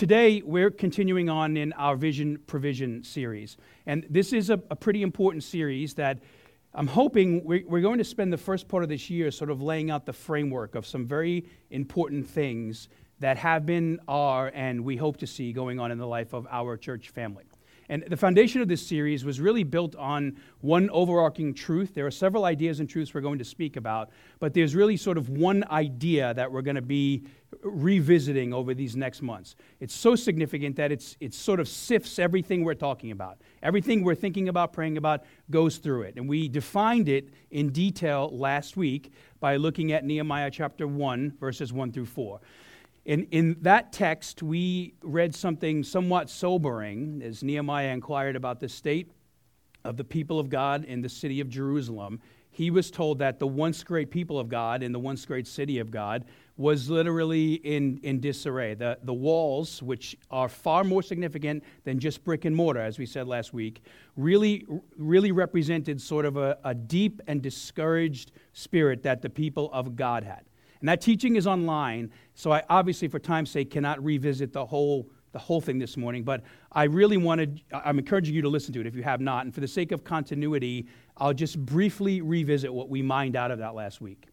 today we're continuing on in our Vision Provision series. And this is a, a pretty important series that I'm hoping we're, we're going to spend the first part of this year sort of laying out the framework of some very important things that have been, are, and we hope to see going on in the life of our church family. And the foundation of this series was really built on one overarching truth. There are several ideas and truths we're going to speak about, but there's really sort of one idea that we're going to be revisiting over these next months. It's so significant that it's, it sort of sifts everything we're talking about. Everything we're thinking about, praying about, goes through it. And we defined it in detail last week by looking at Nehemiah chapter 1, verses 1 through 4. In, in that text, we read something somewhat sobering as Nehemiah inquired about the state of the people of God in the city of Jerusalem. He was told that the once great people of God in the once great city of God was literally in, in disarray. The, the walls, which are far more significant than just brick and mortar, as we said last week, really, really represented sort of a, a deep and discouraged spirit that the people of God had. And that teaching is online, so I obviously, for time's sake, cannot revisit the whole, the whole thing this morning, but I really wanted, I'm encouraging you to listen to it if you have not. And for the sake of continuity, I'll just briefly revisit what we mined out of that last week.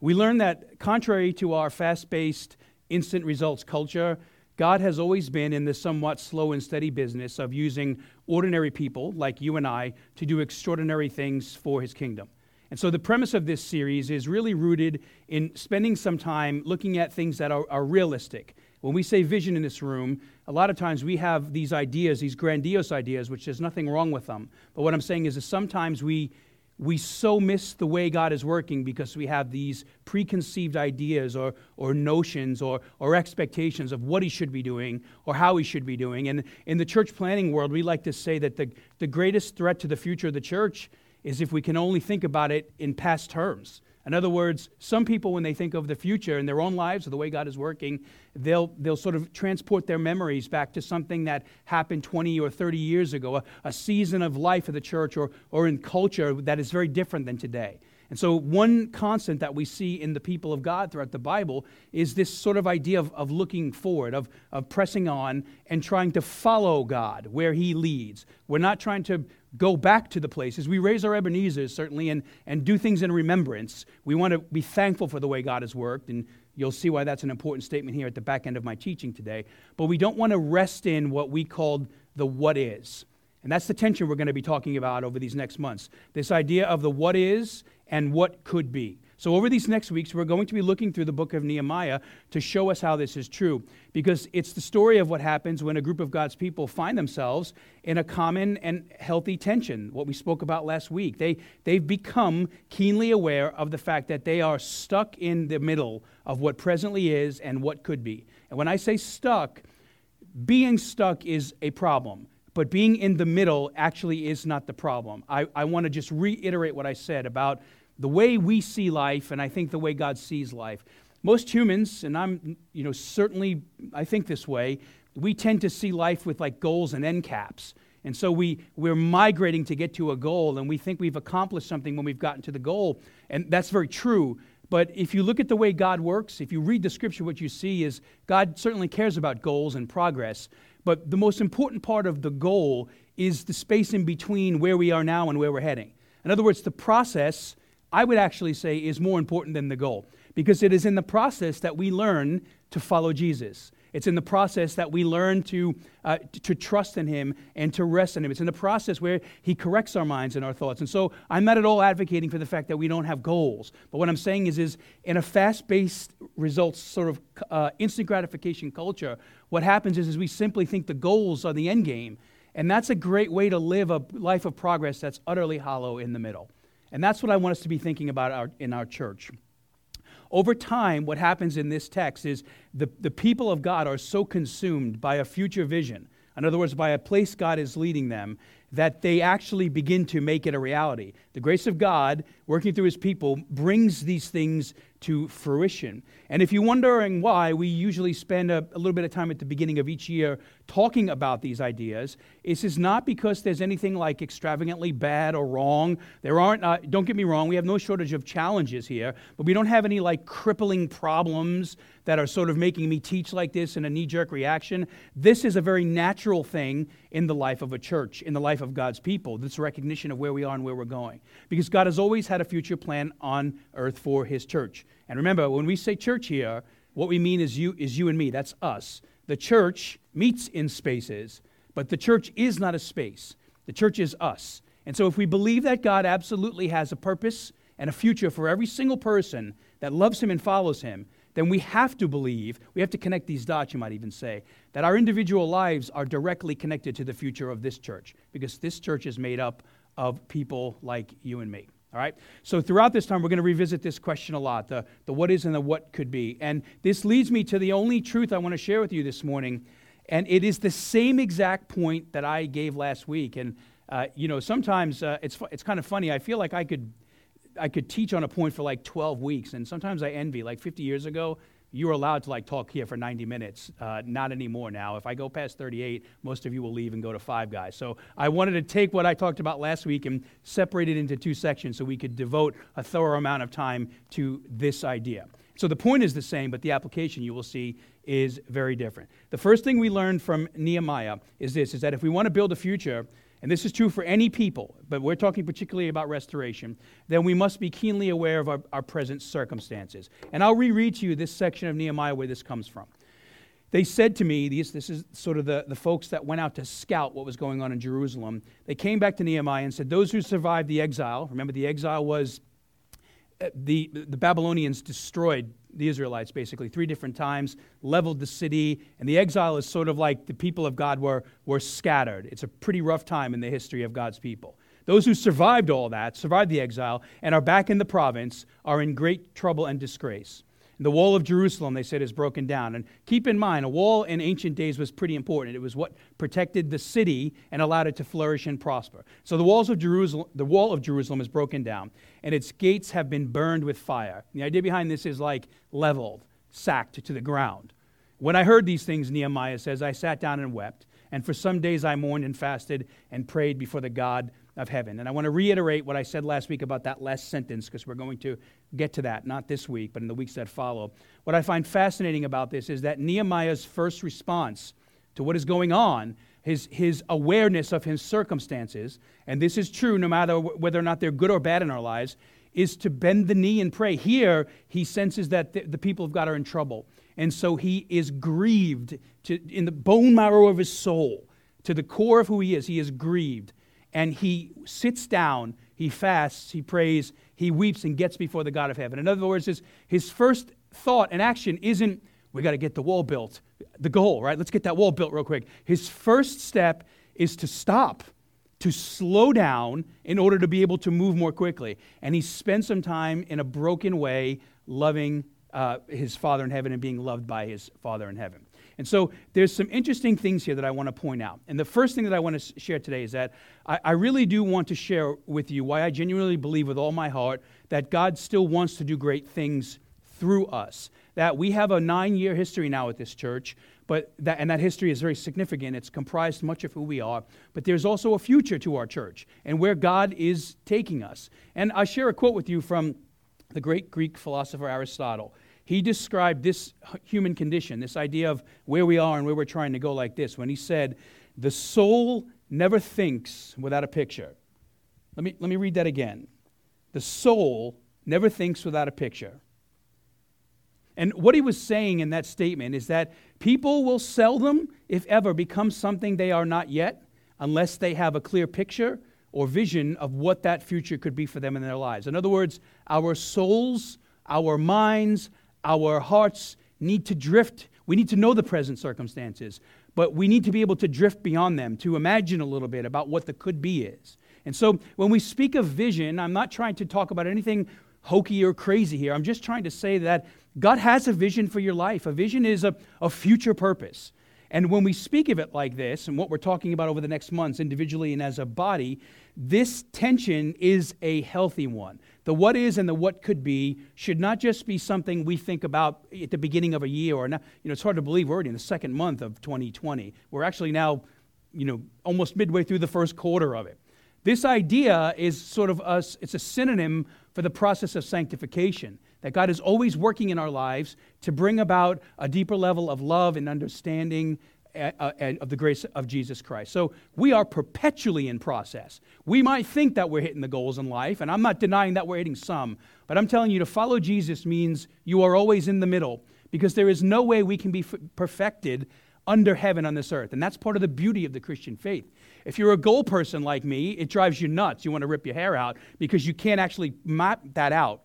We learned that, contrary to our fast paced, instant results culture, God has always been in the somewhat slow and steady business of using ordinary people like you and I to do extraordinary things for his kingdom. And so the premise of this series is really rooted in spending some time looking at things that are, are, realistic. When we say vision in this room, a lot of times we have these ideas, these grandiose ideas, which there's nothing wrong with them. But what I'm saying is that sometimes we, we so miss the way God is working because we have these preconceived ideas or, or notions or, or expectations of what He should be doing or how He should be doing. And in the church planning world, we like to say that the, the greatest threat to the future of the church is if we can only think about it in past terms. In other words, some people, when they think of the future in their own lives or the way God is working, they'll, they'll sort of transport their memories back to something that happened 20 or 30 years ago, a, a season of life of the church or, or in culture that is very different than today. And so, one constant that we see in the people of God throughout the Bible is this sort of idea of, of looking forward, of, of pressing on and trying to follow God where He leads. We're not trying to go back to the places. We raise our Ebenezer's, certainly, and, and do things in remembrance. We want to be thankful for the way God has worked, and you'll see why that's an important statement here at the back end of my teaching today. But we don't want to rest in what we called the what is. And that's the tension we're going to be talking about over these next months. This idea of the what is and what could be. So, over these next weeks, we're going to be looking through the book of Nehemiah to show us how this is true, because it's the story of what happens when a group of God's people find themselves in a common and healthy tension, what we spoke about last week. They, they've become keenly aware of the fact that they are stuck in the middle of what presently is and what could be. And when I say stuck, being stuck is a problem but being in the middle actually is not the problem. I, I want to just reiterate what I said about the way we see life, and I think the way God sees life. Most humans, and I'm, you know, certainly I think this way, we tend to see life with like goals and end caps. And so we, we're migrating to get to a goal, and we think we've accomplished something when we've gotten to the goal. And that's very true. But if you look at the way God works, if you read the scripture, what you see is God certainly cares about goals and progress. But the most important part of the goal is the space in between where we are now and where we're heading. In other words, the process I would actually say is more important than the goal because it is in the process that we learn to follow Jesus. It's in the process that we learn to, uh, to trust in Him and to rest in Him. It's in the process where He corrects our minds and our thoughts. And so I'm not at all advocating for the fact that we don't have goals. But what I'm saying is, is in a fast paced results, sort of uh, instant gratification culture, what happens is, is we simply think the goals are the end game. And that's a great way to live a life of progress that's utterly hollow in the middle. And that's what I want us to be thinking about our, in our church. Over time, what happens in this text is the, the people of God are so consumed by a future vision, in other words, by a place God is leading them, that they actually begin to make it a reality. The grace of God, working through his people, brings these things to fruition. And if you're wondering why, we usually spend a, a, little bit of time at the beginning of each year talking about these ideas. This is not because there's anything like extravagantly bad or wrong. There aren't, uh, don't get me wrong, we have no shortage of challenges here, but we don't have any like crippling problems that are sort of making me teach like this in a knee jerk reaction. This is a very natural thing in the life of a church, in the life of God's people, this recognition of where we are and where we're going. Because God has always had a future plan on earth for his church. And remember, when we say church here, what we mean is you, is you and me. That's us. The church meets in spaces, but the church is not a space. The church is us. And so if we believe that God absolutely has a purpose and a future for every single person that loves him and follows him, then we have to believe, we have to connect these dots, you might even say, that our individual lives are directly connected to the future of this church, because this church is made up of people like you and me. All right? So throughout this time, we're going to revisit this question a lot the, the what is and the what could be. And this leads me to the only truth I want to share with you this morning. And it is the same exact point that I gave last week. And, uh, you know, sometimes uh, it's, it's kind of funny. I feel like I could I could teach on a point for like 12 weeks, and sometimes I envy. Like 50 years ago, you were allowed to like talk here for 90 minutes. Uh, not anymore now. If I go past 38, most of you will leave and go to Five Guys. So I wanted to take what I talked about last week and separate it into two sections so we could devote a thorough amount of time to this idea. So the point is the same, but the application you will see is very different. The first thing we learned from Nehemiah is this: is that if we want to build a future and this is true for any people, but we're talking particularly about restoration, then we must be keenly aware of our, our present circumstances. And I'll reread to you this section of Nehemiah where this comes from. They said to me, these, this is sort of the, the folks that went out to scout what was going on in Jerusalem. They came back to Nehemiah and said, Those who survived the exile, remember the exile was Uh, the, the Babylonians destroyed the Israelites basically three different times, leveled the city, and the exile is sort of like the people of God were, were scattered. It's a pretty rough time in the history of God's people. Those who survived all that, survived the exile, and are back in the province, are in great trouble and disgrace. The wall of Jerusalem, they said, is broken down. And keep in mind, a wall in ancient days was pretty important. It was what protected the city and allowed it to flourish and prosper. So the walls of Jerusalem, the wall of Jerusalem is broken down, and its gates have been burned with fire. The idea behind this is like leveled, sacked to the ground. When I heard these things, Nehemiah says, I sat down and wept. And for some days I mourned and fasted and prayed before the God of heaven. And I want to reiterate what I said last week about that last sentence because we're going to get to that, not this week, but in the weeks that follow. What I find fascinating about this is that Nehemiah's first response to what is going on, his, his awareness of his circumstances, and this is true no matter whether or not they're good or bad in our lives, is to bend the knee and pray. Here, he senses that the, the people of God are in trouble. And so he is grieved to, in the bone marrow of his soul, to the core of who he is. He is grieved and he sits down, he fasts, he prays, he weeps, and gets before the God of heaven. In other words, his, his first thought and action isn't, we got to get the wall built. The goal, right? Let's get that wall built real quick. His first step is to stop, to slow down in order to be able to move more quickly. And he spends some time in a broken way loving uh, his Father in heaven and being loved by his Father in heaven. And so there's some interesting things here that I want to point out. And the first thing that I want to share today is that I, I really do want to share with you why I genuinely believe with all my heart that God still wants to do great things through us. That we have a nine year history now at this church, but that, and that history is very significant. It's comprised much of who we are, but there's also a future to our church and where God is taking us. And I share a quote with you from the great Greek philosopher Aristotle. He described this human condition, this idea of where we are and where we're trying to go, like this when he said, The soul never thinks without a picture. Let me, let me read that again. The soul never thinks without a picture. And what he was saying in that statement is that people will seldom, if ever, become something they are not yet unless they have a clear picture or vision of what that future could be for them in their lives. In other words, our souls, our minds, our hearts need to drift. We need to know the present circumstances, but we need to be able to drift beyond them, to imagine a little bit about what the could be is. And so when we speak of vision, I'm not trying to talk about anything hokey or crazy here. I'm just trying to say that God has a vision for your life. A vision is a, a future purpose. And when we speak of it like this, and what we're talking about over the next months, individually and as a body, this tension is a healthy one. The what is and the what could be should not just be something we think about at the beginning of a year or not. You know, it's hard to believe we're already in the second month of 2020. We're actually now, you know, almost midway through the first quarter of it. This idea is sort of us, it's a synonym for the process of sanctification. That God is always working in our lives to bring about a deeper level of love and understanding uh, of the grace of Jesus Christ. So we are perpetually in process. We might think that we're hitting the goals in life, and I'm not denying that we're hitting some, but I'm telling you to follow Jesus means you are always in the middle because there is no way we can be perfected under heaven on this earth. And that's part of the beauty of the Christian faith. If you're a goal person like me, it drives you nuts. You want to rip your hair out because you can't actually map that out.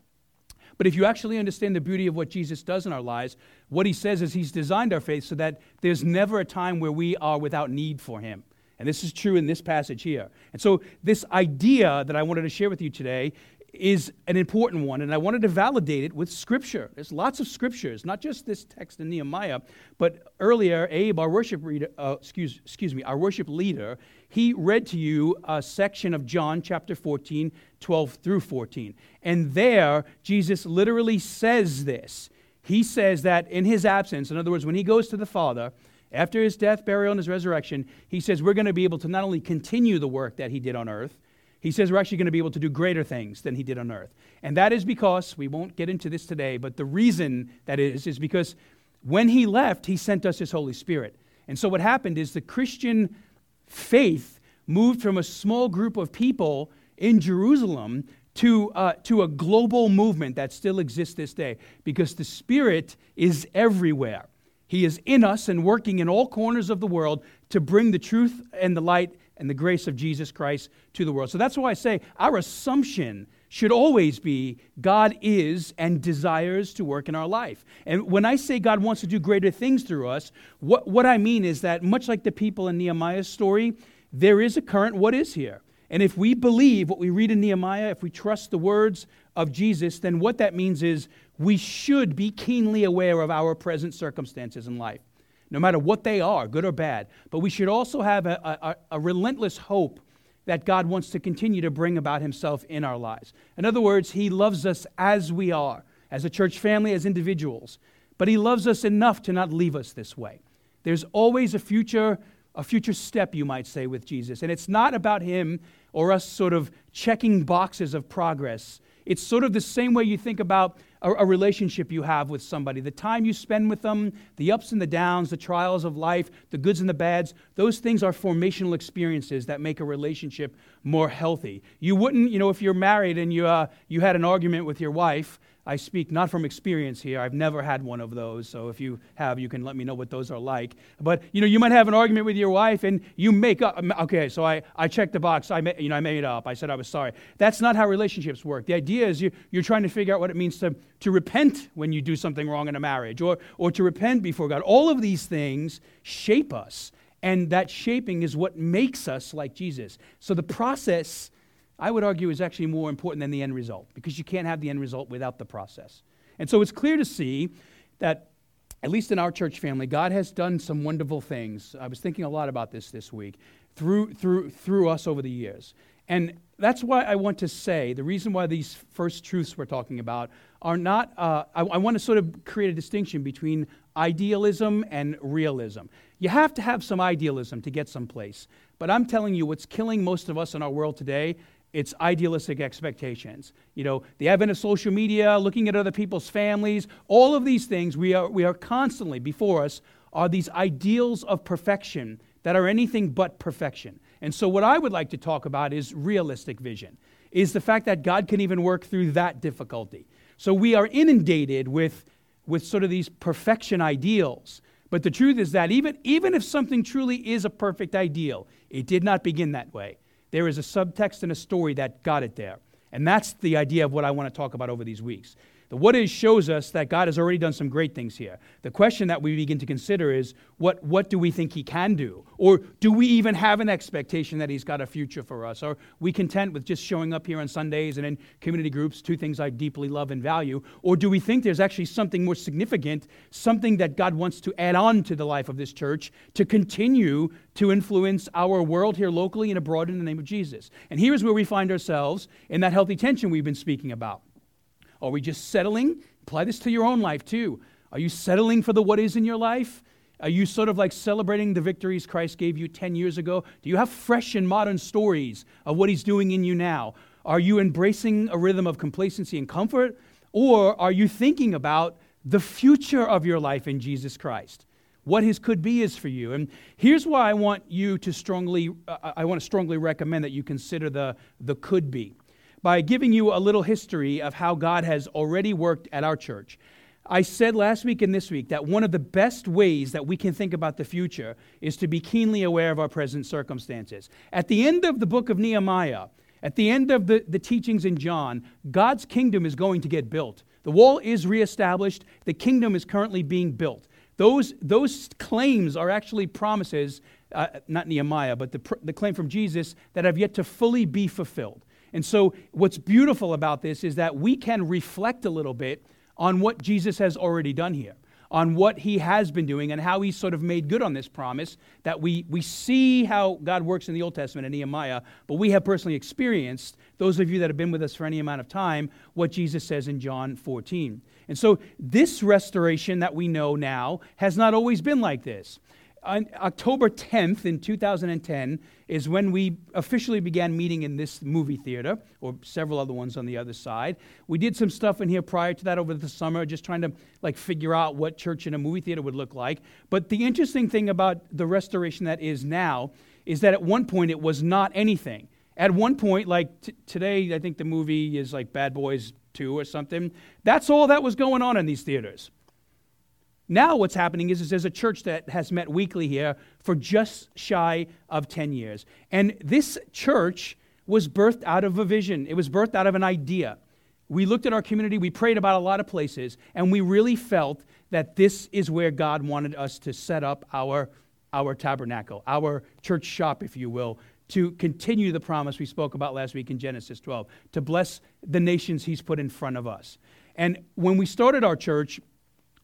But if you actually understand the beauty of what Jesus does in our lives, what he says is he's designed our faith so that there's never a time where we are without need for him. And this is true in this passage here. And so, this idea that I wanted to share with you today is an important one, and I wanted to validate it with Scripture. There's lots of Scriptures, not just this text in Nehemiah, but earlier, Abe, our worship reader, uh, excuse, excuse me, our worship leader, he read to you a section of John chapter 14, 12 through 14. And there, Jesus literally says this. He says that in his absence, in other words, when he goes to the Father, after his death, burial, and his resurrection, he says we're going to be able to not only continue the work that he did on earth, he says we're actually going to be able to do greater things than he did on earth. And that is because, we won't get into this today, but the reason that is, is because when he left, he sent us his Holy Spirit. And so what happened is the Christian faith moved from a small group of people in Jerusalem to, uh, to a global movement that still exists this day because the Spirit is everywhere. He is in us and working in all corners of the world to bring the truth and the light and the grace of Jesus Christ to the world. So that's why I say our assumption should always be God is and desires to work in our life. And when I say God wants to do greater things through us, what, what I mean is that much like the people in Nehemiah's story, there is a current what is here. And if we believe what we read in Nehemiah, if we trust the words of Jesus, then what that means is we should be keenly aware of our present circumstances in life no matter what they are, good or bad. But we should also have a, a, a, relentless hope that God wants to continue to bring about Himself in our lives. In other words, He loves us as we are, as a church family, as individuals. But He loves us enough to not leave us this way. There's always a future, a future step, you might say, with Jesus. And it's not about Him or us sort of checking boxes of progress. It's sort of the same way you think about a, a, relationship you have with somebody, the time you spend with them, the ups and the downs, the trials of life, the goods and the bads, those things are formational experiences that make a relationship more healthy. You wouldn't, you know, if you're married and you, uh, you had an argument with your wife, I speak not from experience here. I've never had one of those. So if you have, you can let me know what those are like. But you know, you might have an argument with your wife and you make up. Um, okay, so I, I checked the box. I you know I made up. I said I was sorry. That's not how relationships work. The idea is you, you're trying to figure out what it means to, to repent when you do something wrong in a marriage or, or to repent before God. All of these things shape us. And that shaping is what makes us like Jesus. So the process I would argue is actually more important than the end result because you can't have the end result without the process. And so it's clear to see that, at least in our church family, God has done some wonderful things. I was thinking a lot about this this week through, through, through us over the years. And that's why I want to say the reason why these first truths we're talking about are not, uh, I, I want to sort of create a distinction between idealism and realism. You have to have some idealism to get someplace. But I'm telling you, what's killing most of us in our world today it's idealistic expectations. You know, the advent of social media, looking at other people's families, all of these things we are, we are constantly before us are these ideals of perfection that are anything but perfection. And so, what I would like to talk about is realistic vision, is the fact that God can even work through that difficulty. So, we are inundated with, with sort of these perfection ideals. But the truth is that even, even if something truly is a perfect ideal, it did not begin that way there is a subtext and a story that got it there. And that's the idea of what I want to talk about over these weeks. The what is shows us that God has already done some great things here. The question that we begin to consider is what, what do we think He can do? Or do we even have an expectation that He's got a future for us? Are we content with just showing up here on Sundays and in community groups, two things I deeply love and value? Or do we think there's actually something more significant, something that God wants to add on to the life of this church to continue to influence our world here locally and abroad in the name of Jesus? And here's where we find ourselves in that healthy tension we've been speaking about. Are we just settling? Apply this to your own life too. Are you settling for the what is in your life? Are you sort of like celebrating the victories Christ gave you 10 years ago? Do you have fresh and modern stories of what He's doing in you now? Are you embracing a rhythm of complacency and comfort? Or are you thinking about the future of your life in Jesus Christ? What His could be is for you. And here's why I want you to strongly, uh, I want to strongly recommend that you consider the, the could be by giving you a little history of how God has already worked at our church. I said last week and this week that one of the best ways that we can think about the future is to be keenly aware of our present circumstances. At the end of the book of Nehemiah, at the end of the, the teachings in John, God's kingdom is going to get built. The wall is reestablished, the kingdom is currently being built. Those, those claims are actually promises, uh, not Nehemiah, but the, the claim from Jesus that have yet to fully be fulfilled. And so, what's beautiful about this is that we can reflect a little bit on what Jesus has already done here, on what he has been doing, and how he's sort of made good on this promise that we, we see how God works in the Old Testament in Nehemiah, but we have personally experienced, those of you that have been with us for any amount of time, what Jesus says in John 14. And so, this restoration that we know now has not always been like this on October 10th in 2010 is when we officially began meeting in this movie theater, or several other ones on the other side. We did some stuff in here prior to that over the summer, just trying to like figure out what church in a movie theater would look like. But the interesting thing about the restoration that is now is that at one point it was not anything. At one point, like t- today, I think the movie is like Bad Boys 2 or something. That's all that was going on in these theaters. Now, what's happening is, is there's a church that has met weekly here for just shy of 10 years. And this church was birthed out of a vision, it was birthed out of an idea. We looked at our community, we prayed about a lot of places, and we really felt that this is where God wanted us to set up our, our tabernacle, our church shop, if you will, to continue the promise we spoke about last week in Genesis 12, to bless the nations He's put in front of us. And when we started our church,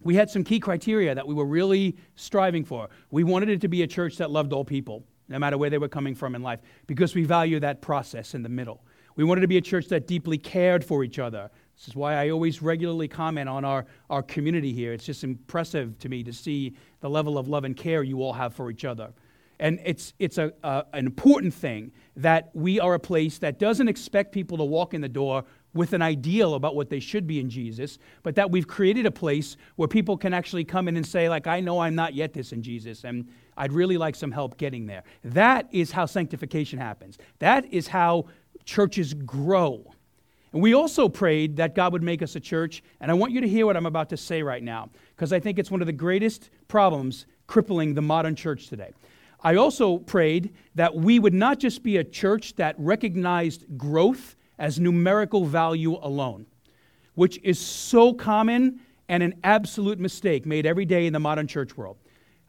we had some key criteria that we were really striving for. We wanted it to be a church that loved all people, no matter where they were coming from in life, because we value that process in the middle. We wanted to be a church that deeply cared for each other. This is why I always regularly comment on our, our community here. It's just impressive to me to see the level of love and care you all have for each other. And it's, it's a, a, an important thing that we are a place that doesn't expect people to walk in the door with an ideal about what they should be in Jesus, but that we've created a place where people can actually come in and say, like, I know I'm not yet this in Jesus, and I'd really like some help getting there. That is how sanctification happens. That is how churches grow. And we also prayed that God would make us a church, and I want you to hear what I'm about to say right now, because I think it's one of the greatest problems crippling the modern church today. I also prayed that we would not just be a church that recognized growth as numerical value alone, which is so common and an absolute mistake made every day in the modern church world.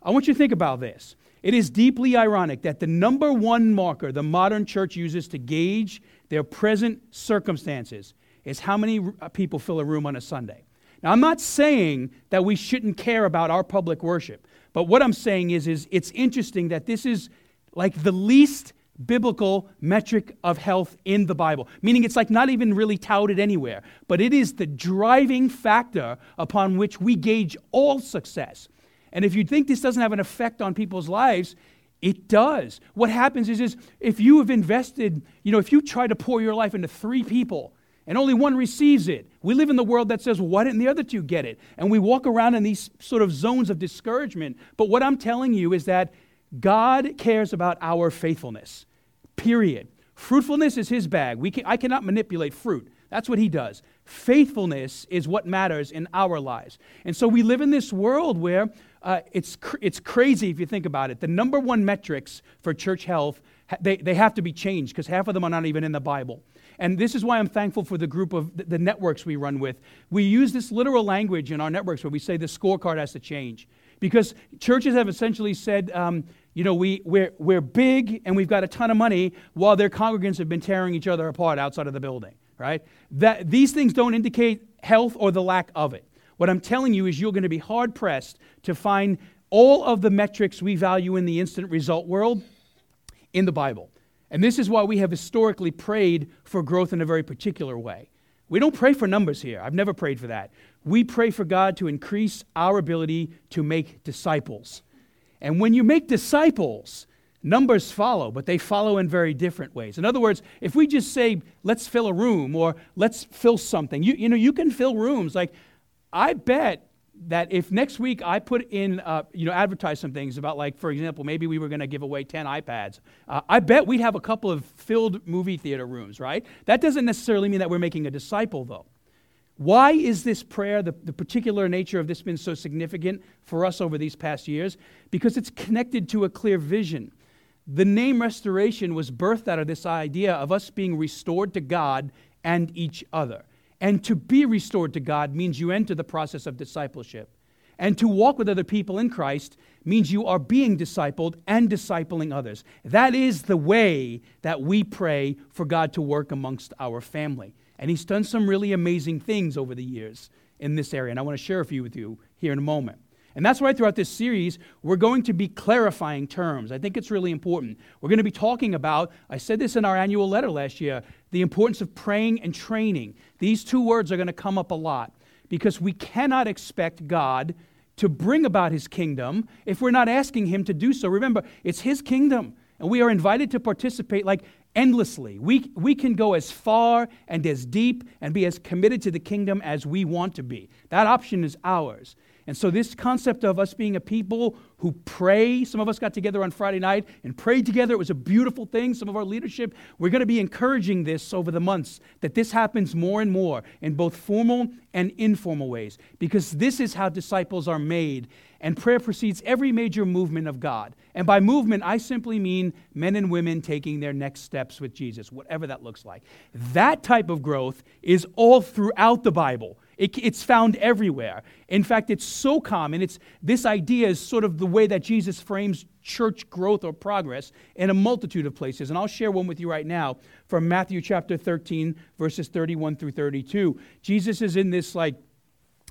I want you to think about this. It is deeply ironic that the number one marker the modern church uses to gauge their present circumstances is how many uh, people fill a room on a Sunday. Now, I'm not saying that we shouldn't care about our public worship, but what I'm saying is, is it's interesting that this is like the least biblical metric of health in the Bible, meaning it's like not even really touted anywhere, but it is the driving factor upon which we gauge all success. And if you think this doesn't have an effect on people's lives, it does. What happens is, is if you have invested, you know, if you try to pour your life into three people and only one receives it, we live in the world that says, well, why didn't the other two get it? And we walk around in these sort of zones of discouragement. But what I'm telling you is that God cares about our faithfulness, period. Fruitfulness is his bag. We can, I cannot manipulate fruit. That's what he does. Faithfulness is what matters in our lives. And so we live in this world where uh, it's, cr- it's crazy if you think about it. The number one metrics for church health, they, they have to be changed because half of them are not even in the Bible. And this is why I'm thankful for the group of the networks we run with. We use this literal language in our networks where we say the scorecard has to change. Because churches have essentially said, um, you know, we, we're, we're big and we've got a ton of money while their congregants have been tearing each other apart outside of the building, right? That, these things don't indicate health or the lack of it. What I'm telling you is you're going to be hard pressed to find all of the metrics we value in the instant result world in the Bible. And this is why we have historically prayed for growth in a very particular way. We don't pray for numbers here. I've never prayed for that. We pray for God to increase our ability to make disciples. And when you make disciples, numbers follow, but they follow in very different ways. In other words, if we just say, let's fill a room or let's fill something, you, you know, you can fill rooms. Like, I bet that if next week I put in, uh, you know, advertise some things about, like, for example, maybe we were going to give away 10 iPads, uh, I bet we'd have a couple of filled movie theater rooms, right? That doesn't necessarily mean that we're making a disciple, though. Why is this prayer, the, the particular nature of this, been so significant for us over these past years? Because it's connected to a clear vision. The name restoration was birthed out of this idea of us being restored to God and each other. And to be restored to God means you enter the process of discipleship. And to walk with other people in Christ means you are being discipled and discipling others. That is the way that we pray for God to work amongst our family. And he's done some really amazing things over the years in this area. And I want to share a few with you here in a moment. And that's why throughout this series, we're going to be clarifying terms. I think it's really important. We're going to be talking about, I said this in our annual letter last year, the importance of praying and training. These two words are going to come up a lot because we cannot expect God to bring about his kingdom if we're not asking him to do so. Remember, it's his kingdom. And we are invited to participate like endlessly. We, we can go as far and as deep and be as committed to the kingdom as we want to be. That option is ours. And so, this concept of us being a people who pray, some of us got together on Friday night and prayed together. It was a beautiful thing. Some of our leadership, we're going to be encouraging this over the months, that this happens more and more in both formal and informal ways, because this is how disciples are made. And prayer precedes every major movement of God. And by movement, I simply mean men and women taking their next steps with Jesus, whatever that looks like. That type of growth is all throughout the Bible. It, it's found everywhere. In fact, it's so common. It's, this idea is sort of the way that Jesus frames church growth or progress in a multitude of places. And I'll share one with you right now from Matthew chapter 13, verses 31 through 32. Jesus is in this, like,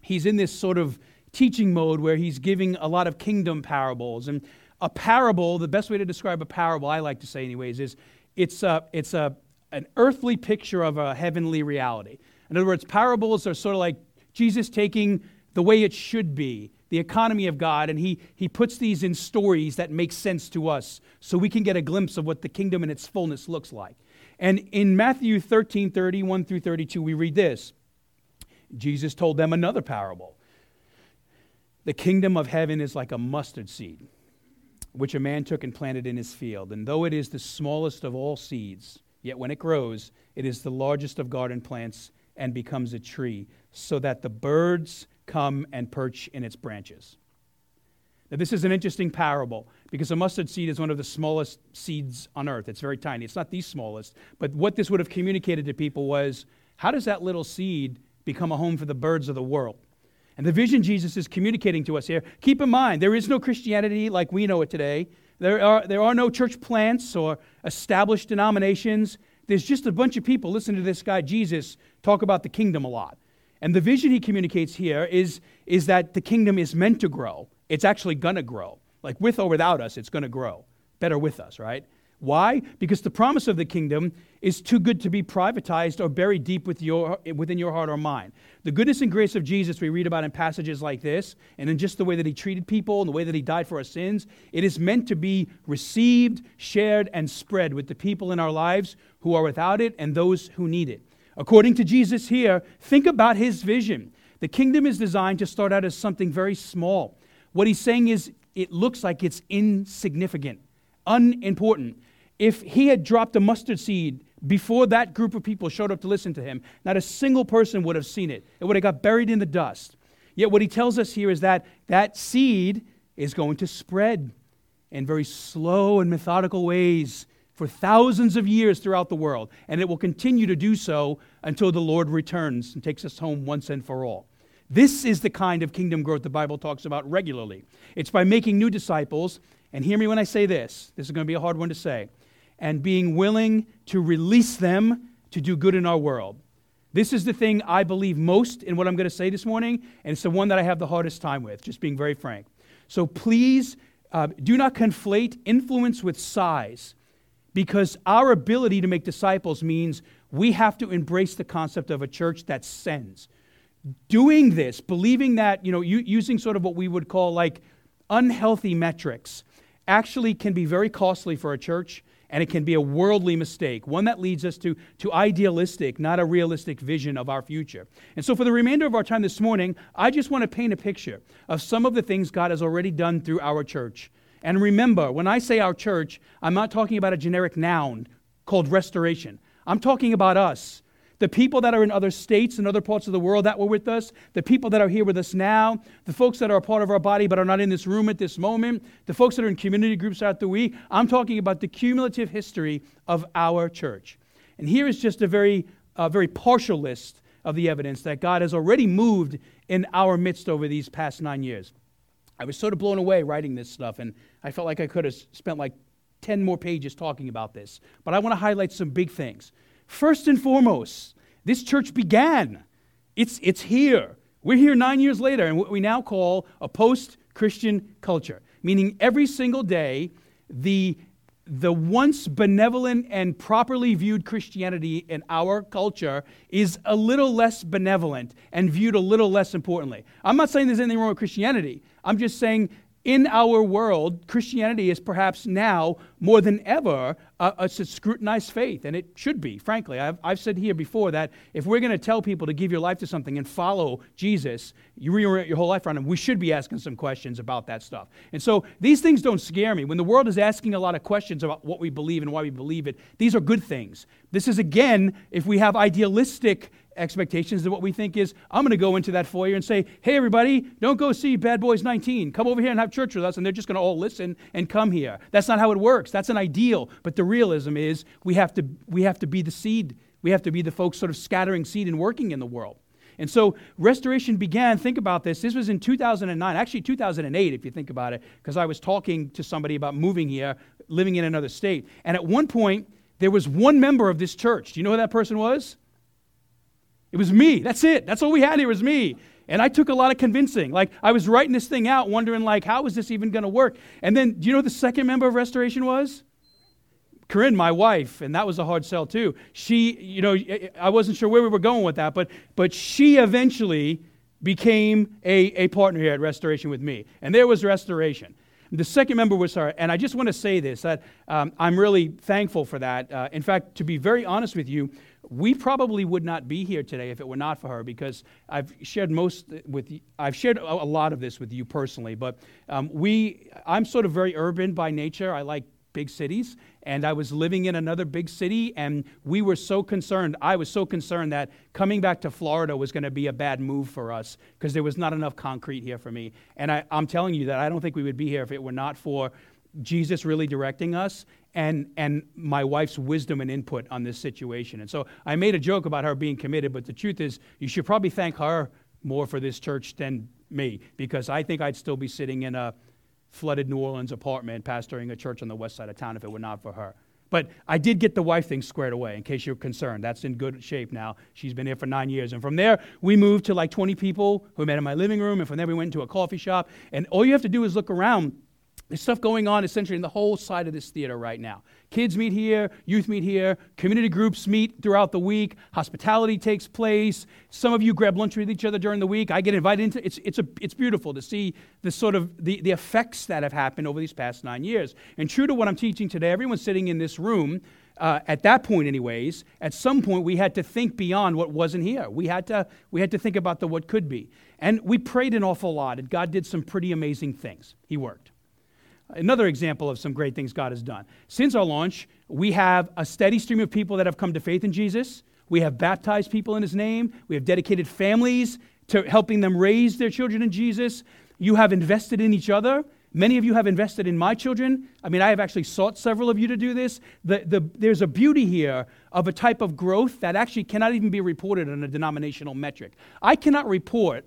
he's in this sort of teaching mode where he's giving a lot of kingdom parables. And a parable, the best way to describe a parable, I like to say, anyways, is it's, a, it's a, an earthly picture of a heavenly reality. In other words, parables are sort of like Jesus taking the way it should be, the economy of God, and he, he puts these in stories that make sense to us so we can get a glimpse of what the kingdom in its fullness looks like. And in Matthew 13 31 through 32, we read this Jesus told them another parable. The kingdom of heaven is like a mustard seed which a man took and planted in his field. And though it is the smallest of all seeds, yet when it grows, it is the largest of garden plants and becomes a tree, so that the birds come and perch in its branches. Now, this is an interesting parable because a mustard seed is one of the smallest seeds on earth. It's very tiny. It's not the smallest. But what this would have communicated to people was how does that little seed become a home for the birds of the world? And the vision Jesus is communicating to us here, keep in mind, there is no Christianity like we know it today. There are, there are no church plants or established denominations. There's just a bunch of people listening to this guy, Jesus, talk about the kingdom a lot. And the vision he communicates here is, is that the kingdom is meant to grow. It's actually going to grow. Like with or without us, it's going to grow. Better with us, right? Why? Because the promise of the kingdom is too good to be privatized or buried deep with your, within your heart or mind. The goodness and grace of Jesus we read about in passages like this, and in just the way that he treated people and the way that he died for our sins, it is meant to be received, shared, and spread with the people in our lives who are without it and those who need it. According to Jesus here, think about his vision. The kingdom is designed to start out as something very small. What he's saying is, it looks like it's insignificant, unimportant. If he had dropped a mustard seed before that group of people showed up to listen to him, not a single person would have seen it. It would have got buried in the dust. Yet what he tells us here is that that seed is going to spread in very slow and methodical ways for thousands of years throughout the world, and it will continue to do so until the Lord returns and takes us home once and for all. This is the kind of kingdom growth the Bible talks about regularly. It's by making new disciples, and hear me when I say this, this is going to be a hard one to say, and being willing to release them to do good in our world. This is the thing I believe most in what I'm going to say this morning, and it's the one that I have the hardest time with, just being very frank. So please uh, do not conflate influence with size, because our ability to make disciples means we have to embrace the concept of a church that sends. Doing this, believing that, you know, using sort of what we would call like unhealthy metrics, actually can be very costly for a church and it can be a worldly mistake, one that leads us to, to idealistic, not a realistic vision of our future. And so, for the remainder of our time this morning, I just want to paint a picture of some of the things God has already done through our church. And remember, when I say our church, I'm not talking about a generic noun called restoration. I'm talking about us the people that are in other states and other parts of the world that were with us, the people that are here with us now, the folks that are a part of our body but are not in this room at this moment, the folks that are in community groups throughout the week. I'm talking about the cumulative history of our church. And here is just a very, a very partial list of the evidence that God has already moved in our midst over these past nine years. I was sort of blown away writing this stuff, and I felt like I could have spent like 10 more pages talking about this. But I want to highlight some big things. First and foremost, this church began. It's, it's here. We're here nine years later in what we now call a post Christian culture, meaning every single day, the, the once benevolent and properly viewed Christianity in our culture is a little less benevolent and viewed a little less importantly. I'm not saying there's anything wrong with Christianity. I'm just saying in our world, Christianity is perhaps now more than ever a, a scrutinized faith, and it should be, frankly. I've, I've said here before that if we're going to tell people to give your life to something and follow Jesus, you reorient your whole life around him, we should be asking some questions about that stuff. And so these things don't scare me. When the world is asking a lot of questions about what we believe and why we believe it, these are good things. This is, again, if we have idealistic expectations of what we think is I'm going to go into that foyer and say, hey, everybody, don't go see Bad Boys 19. Come over here and have church with us, and they're just going to all listen and come here. That's not how it works. That's an ideal. But the realism is we have to, we have to be the seed. We have to be the folks sort of scattering seed and working in the world. And so restoration began. Think about this. This was in 2009, actually 2008, if you think about it, because I was talking to somebody about moving here, living in another state. And at one point, there was one member of this church. Do you know who that person was? It was me. That's it. That's all we had here was me. And I took a lot of convincing. Like I was writing this thing out, wondering like, how is this even going to work? And then, do you know the second member of Restoration was? Corinne, my wife, and that was a hard sell too. She, you know, I wasn't sure where we were going with that, but but she eventually became a, a partner here at Restoration with me, and there was Restoration. The second member was her, and I just want to say this that um, I'm really thankful for that. Uh, in fact, to be very honest with you, we probably would not be here today if it were not for her because I've shared most with I've shared a lot of this with you personally. But um, we, I'm sort of very urban by nature. I like big cities, and I was living in another big city, and we were so concerned. I was so concerned that coming back to Florida was going to be a bad move for us because there was not enough concrete here for me. And I, I'm telling you that I don't think we would be here if it were not for Jesus really directing us and, and my wife's wisdom and input on this situation. And so I made a joke about her being committed, but the truth is, you should probably thank her more for this church than me, because I think I'd still be sitting in a flooded New Orleans apartment pastoring a church on the west side of town if it were not for her. But I did get the wife thing squared away, in case you're concerned. That's in good shape now. She's been here for nine years. And from there, we moved to like 20 people who met in my living room. And from there, we went into a coffee shop. And all you have to do is look around there's stuff going on essentially in the whole side of this theater right now. Kids meet here, youth meet here, community groups meet throughout the week, hospitality takes place. Some of you grab lunch with each other during the week. I get invited into it's it's a it's beautiful to see the sort of the, the effects that have happened over these past nine years. And true to what I'm teaching today, everyone sitting in this room, uh, at that point anyways, at some point we had to think beyond what wasn't here. We had to we had to think about the what could be. And we prayed an awful lot, and God did some pretty amazing things. He worked. Another example of some great things God has done. Since our launch, we have a steady stream of people that have come to faith in Jesus. We have baptized people in his name. We have dedicated families to helping them raise their children in Jesus. You have invested in each other. Many of you have invested in my children. I mean, I have actually sought several of you to do this. The, the, there's a beauty here of a type of growth that actually cannot even be reported on a denominational metric. I cannot report,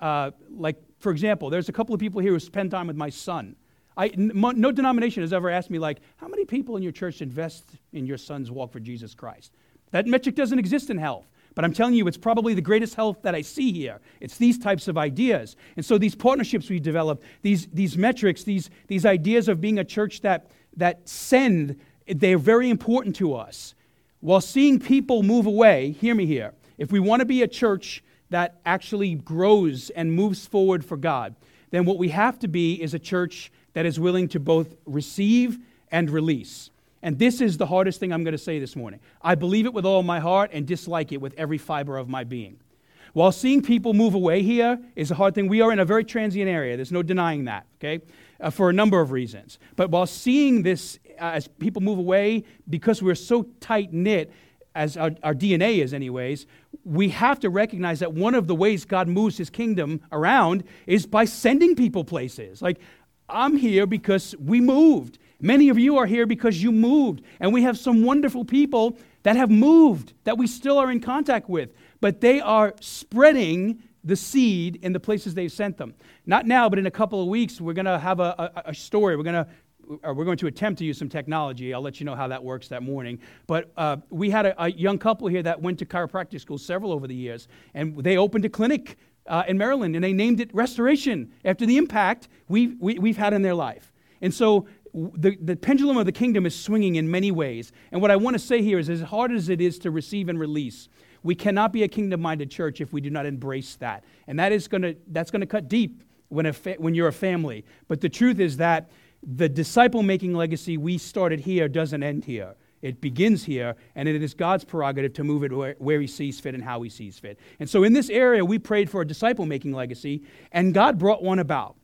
uh, like, for example, there's a couple of people here who spend time with my son. I, no denomination has ever asked me, like, how many people in your church invest in your son's walk for Jesus Christ? That metric doesn't exist in health. But I'm telling you, it's probably the greatest health that I see here. It's these types of ideas. And so these partnerships we develop, these, these metrics, these, these ideas of being a church that, that send, they're very important to us. While seeing people move away, hear me here, if we want to be a church that actually grows and moves forward for God, then what we have to be is a church that is willing to both receive and release. And this is the hardest thing I'm going to say this morning. I believe it with all my heart and dislike it with every fiber of my being. While seeing people move away here is a hard thing, we are in a very transient area. There's no denying that, okay? Uh, for a number of reasons. But while seeing this uh, as people move away, because we're so tight knit, as our, our DNA is, anyways, we have to recognize that one of the ways God moves his kingdom around is by sending people places. Like, I'm here because we moved. Many of you are here because you moved, and we have some wonderful people that have moved that we still are in contact with, but they are spreading the seed in the places they've sent them. Not now, but in a couple of weeks, we're going to have a, a, a, story. We're going to we're going to attempt to use some technology. I'll let you know how that works that morning. But uh, we had a, a, young couple here that went to chiropractic school several over the years, and they opened a clinic uh, in Maryland, and they named it Restoration after the impact we've, we, have we have had in their life. And so the, the pendulum of the kingdom is swinging in many ways. And what I want to say here is as hard as it is to receive and release, we cannot be a kingdom minded church if we do not embrace that. And that is to, that's going to cut deep when, a fa- when you're a family. But the truth is that the disciple making legacy we started here doesn't end here. It begins here, and it is God's prerogative to move it where, where, He sees fit and how He sees fit. And so, in this area, we prayed for a disciple making legacy, and God brought one about.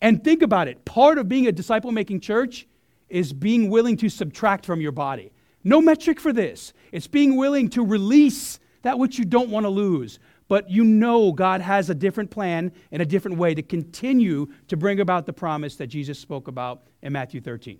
And think about it part of being a disciple making church is being willing to subtract from your body. No metric for this. It's being willing to release that which you don't want to lose. But you know God has a different plan and a different way to continue to bring about the promise that Jesus spoke about in Matthew 13.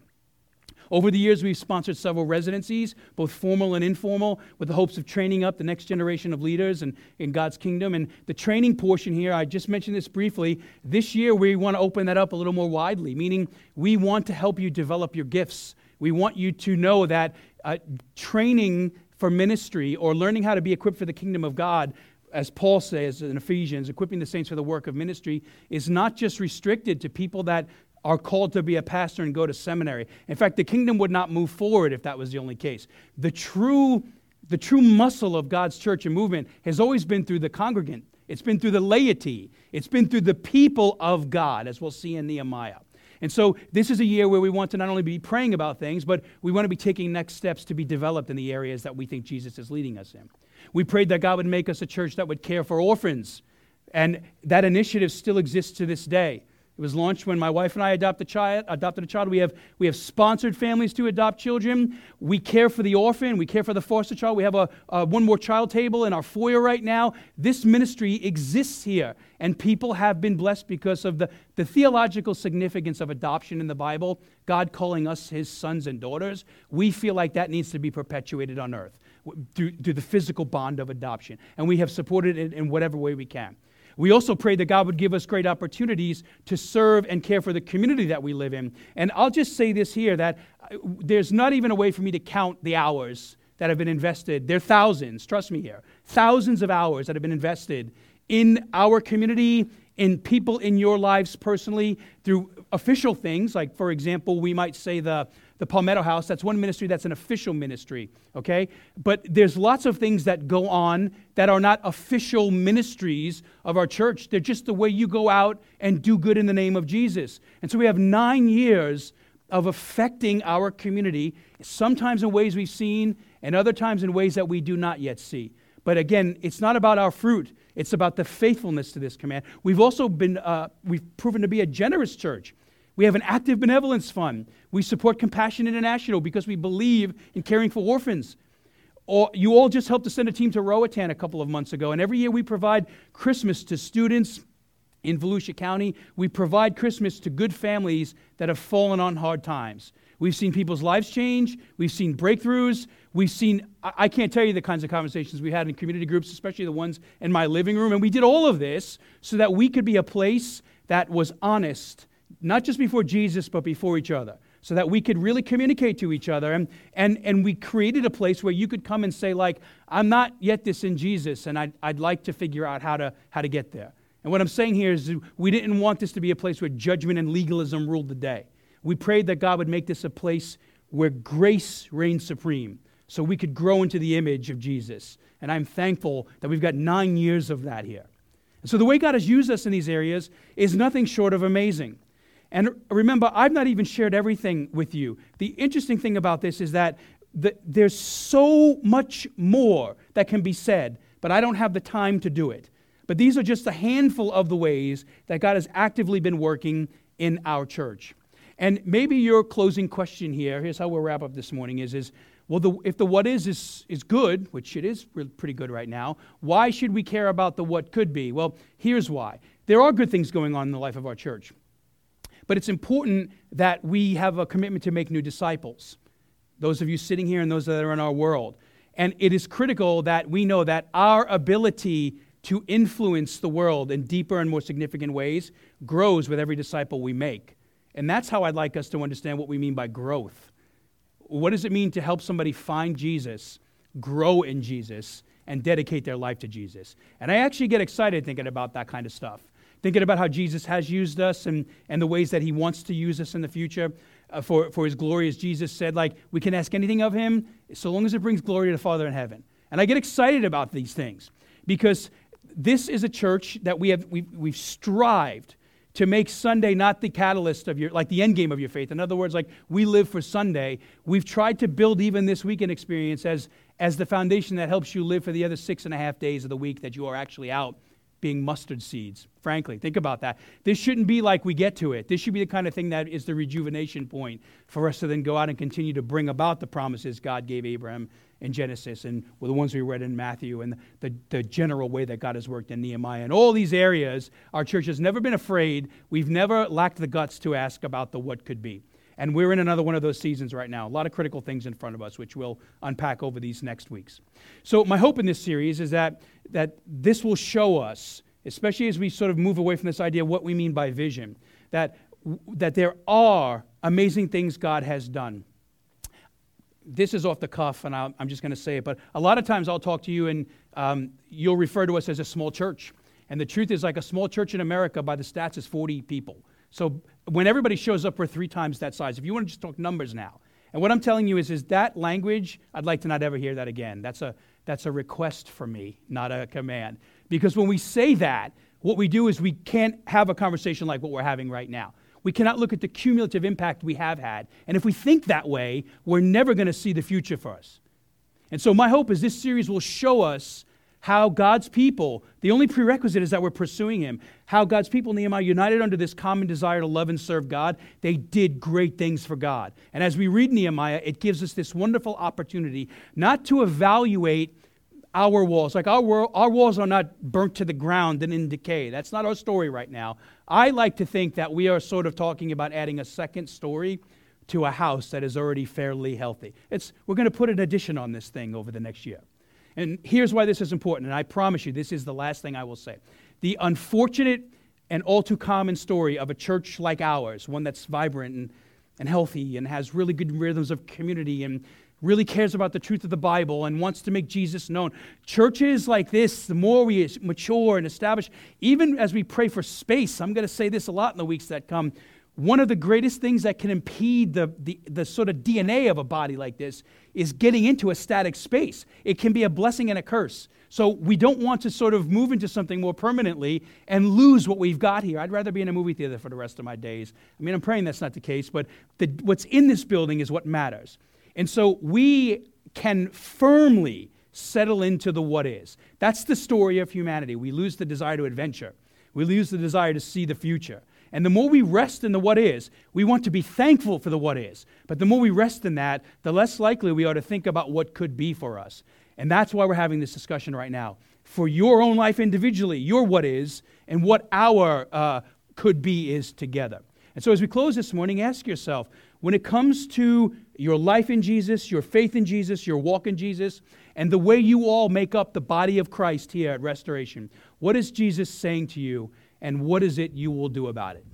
Over the years, we've sponsored several residencies, both formal and informal, with the hopes of training up the next generation of leaders in, in God's kingdom. And the training portion here, I just mentioned this briefly. This year, we want to open that up a little more widely, meaning we want to help you develop your gifts. We want you to know that uh, training for ministry or learning how to be equipped for the kingdom of God as Paul says in Ephesians, equipping the saints for the work of ministry is not just restricted to people that are called to be a pastor and go to seminary. In fact, the kingdom would not move forward if that was the only case. The true, the true muscle of God's church and movement has always been through the congregant, it's been through the laity, it's been through the people of God, as we'll see in Nehemiah. And so, this is a year where we want to not only be praying about things, but we want to be taking next steps to be developed in the areas that we think Jesus is leading us in. We prayed that God would make us a church that would care for orphans, and that initiative still exists to this day. It was launched when my wife and I adopted a child. Adopted a child. We have we have sponsored families to adopt children. We care for the orphan. We care for the foster child. We have a, a one more child table in our foyer right now. This ministry exists here, and people have been blessed because of the, the theological significance of adoption in the Bible. God calling us His sons and daughters. We feel like that needs to be perpetuated on earth through, through the physical bond of adoption, and we have supported it in whatever way we can. We also pray that God would give us great opportunities to serve and care for the community that we live in. And I'll just say this here that uh, there's not even a way for me to count the hours that have been invested. There are thousands, trust me here, thousands of hours that have been invested in our community, in people in your lives personally, through official things, like, for example, we might say the the Palmetto House. That's one ministry that's an official ministry, okay? But there's lots of things that go on that are not official ministries of our church. They're just the way you go out and do good in the name of Jesus. And so we have nine years of affecting our community, sometimes in ways we've seen, and other times in ways that we do not yet see. But again, it's not about our fruit. It's about the faithfulness to this command. We've also been, uh, we've proven to be a generous church. We have an active benevolence fund. We support Compassion International because we believe in caring for orphans. Or you all just helped to send a team to Roatan a couple of months ago, and every year we provide Christmas to students in Volusia County, we provide Christmas to good families that have fallen on hard times. We've seen people's lives change. We've seen breakthroughs. We've seen, I can't tell you the kinds of conversations we had in community groups, especially the ones in my living room. And we did all of this so that we could be a place that was honest, not just before Jesus, but before each other, so that we could really communicate to each other. And, and, and we created a place where you could come and say, like, I'm not yet this in Jesus, and I'd, I'd like to figure out how to, how to get there. And what I'm saying here is we didn't want this to be a place where judgment and legalism ruled the day. We prayed that God would make this a place where grace reigns supreme so we could grow into the image of Jesus. And I'm thankful that we've got nine years of that here. And so the way God has used us in these areas is nothing short of amazing. And remember, I've not even shared everything with you. The interesting thing about this is that the, there's so much more that can be said, but I don't have the time to do it. But these are just a handful of the ways that God has actively been working in our church. And maybe your closing question here, here's how we'll wrap up this morning, is, is well, the, if the what is, is is good, which it is pretty good right now, why should we care about the what could be? Well, here's why. There are good things going on in the life of our church. But it's important that we have a commitment to make new disciples. Those of you sitting here and those that are in our world. And it is critical that we know that our ability to influence the world in deeper and more significant ways grows with every disciple we make. And that's how I'd like us to understand what we mean by growth. What does it mean to help somebody find Jesus, grow in Jesus, and dedicate their life to Jesus? And I actually get excited thinking about that kind of stuff. Thinking about how Jesus has used us and, and the ways that he wants to use us in the future uh, for, for his glory, as Jesus said, like, we can ask anything of him so long as it brings glory to the Father in heaven. And I get excited about these things because this is a church that we have, we've, we've strived to make Sunday not the catalyst of your, like the end game of your faith. In other words, like we live for Sunday. We've tried to build even this weekend experience as, as the foundation that helps you live for the other six and a half days of the week that you are actually out being mustard seeds. Frankly, think about that. This shouldn't be like we get to it. This should be the kind of thing that is the rejuvenation point for us to then go out and continue to bring about the promises God gave Abraham in Genesis and the ones we read in Matthew and the, the general way that God has worked in Nehemiah. In all these areas, our church has never been afraid. We've never lacked the guts to ask about the what could be. And we're in another one of those seasons right now. A lot of critical things in front of us, which we'll unpack over these next weeks. So, my hope in this series is that, that this will show us, especially as we sort of move away from this idea of what we mean by vision, that, that there are amazing things God has done this is off the cuff, and i am just going to say it, but a lot of times I'll talk to you and um, you'll refer to us as a small church. And the truth is, like a small church in America, by the stats, is 40 people. So when everybody shows up, we're three times that size. If you want to just talk numbers now. And what I'm telling you is, is that language, I'd like to not ever hear that again. That's a, that's a request from me, not a command. Because when we say that, what we do is we can't have a conversation like what we're having right now. We cannot look at the cumulative impact we have had. And if we think that way, we're never going to see the future for us. And so, my hope is this series will show us how God's people, the only prerequisite is that we're pursuing Him, how God's people, Nehemiah, united under this common desire to love and serve God, they did great things for God. And as we read Nehemiah, it gives us this wonderful opportunity not to evaluate our walls. Like our, our walls are not burnt to the ground and in decay. That's not our story right now. I like to think that we are sort of talking about adding a second story to a house that is already fairly healthy. It's, we're going to put an addition on this thing over the next year. And here's why this is important, and I promise you, this is the last thing I will say. The unfortunate and all too common story of a church like ours, one that's vibrant and, and healthy and has really good rhythms of community and really cares about the truth of the Bible and wants to make Jesus known. Churches like this, the more we mature and establish, even as we pray for space, I'm going to say this a lot in the weeks that come. One of the greatest things that can impede the, the, the sort of DNA of a body like this is getting into a static space. It can be a blessing and a curse. So we don't want to sort of move into something more permanently and lose what we've got here. I'd rather be in a movie theater for the rest of my days. I mean, I'm praying that's not the case, but the, what's in this building is what matters. And so we can firmly settle into the what is. That's the story of humanity. We lose the desire to adventure, we lose the desire to see the future. And the more we rest in the what is, we want to be thankful for the what is. But the more we rest in that, the less likely we are to think about what could be for us. And that's why we're having this discussion right now. for your own life individually, your what is, and what our uh, could be is together. And so, as we close this morning, ask yourself when it comes to your life in Jesus, your faith in Jesus, your walk in Jesus, and the way you all make up the body of Christ here at Restoration, what is Jesus saying to you, and what is it you will do about it?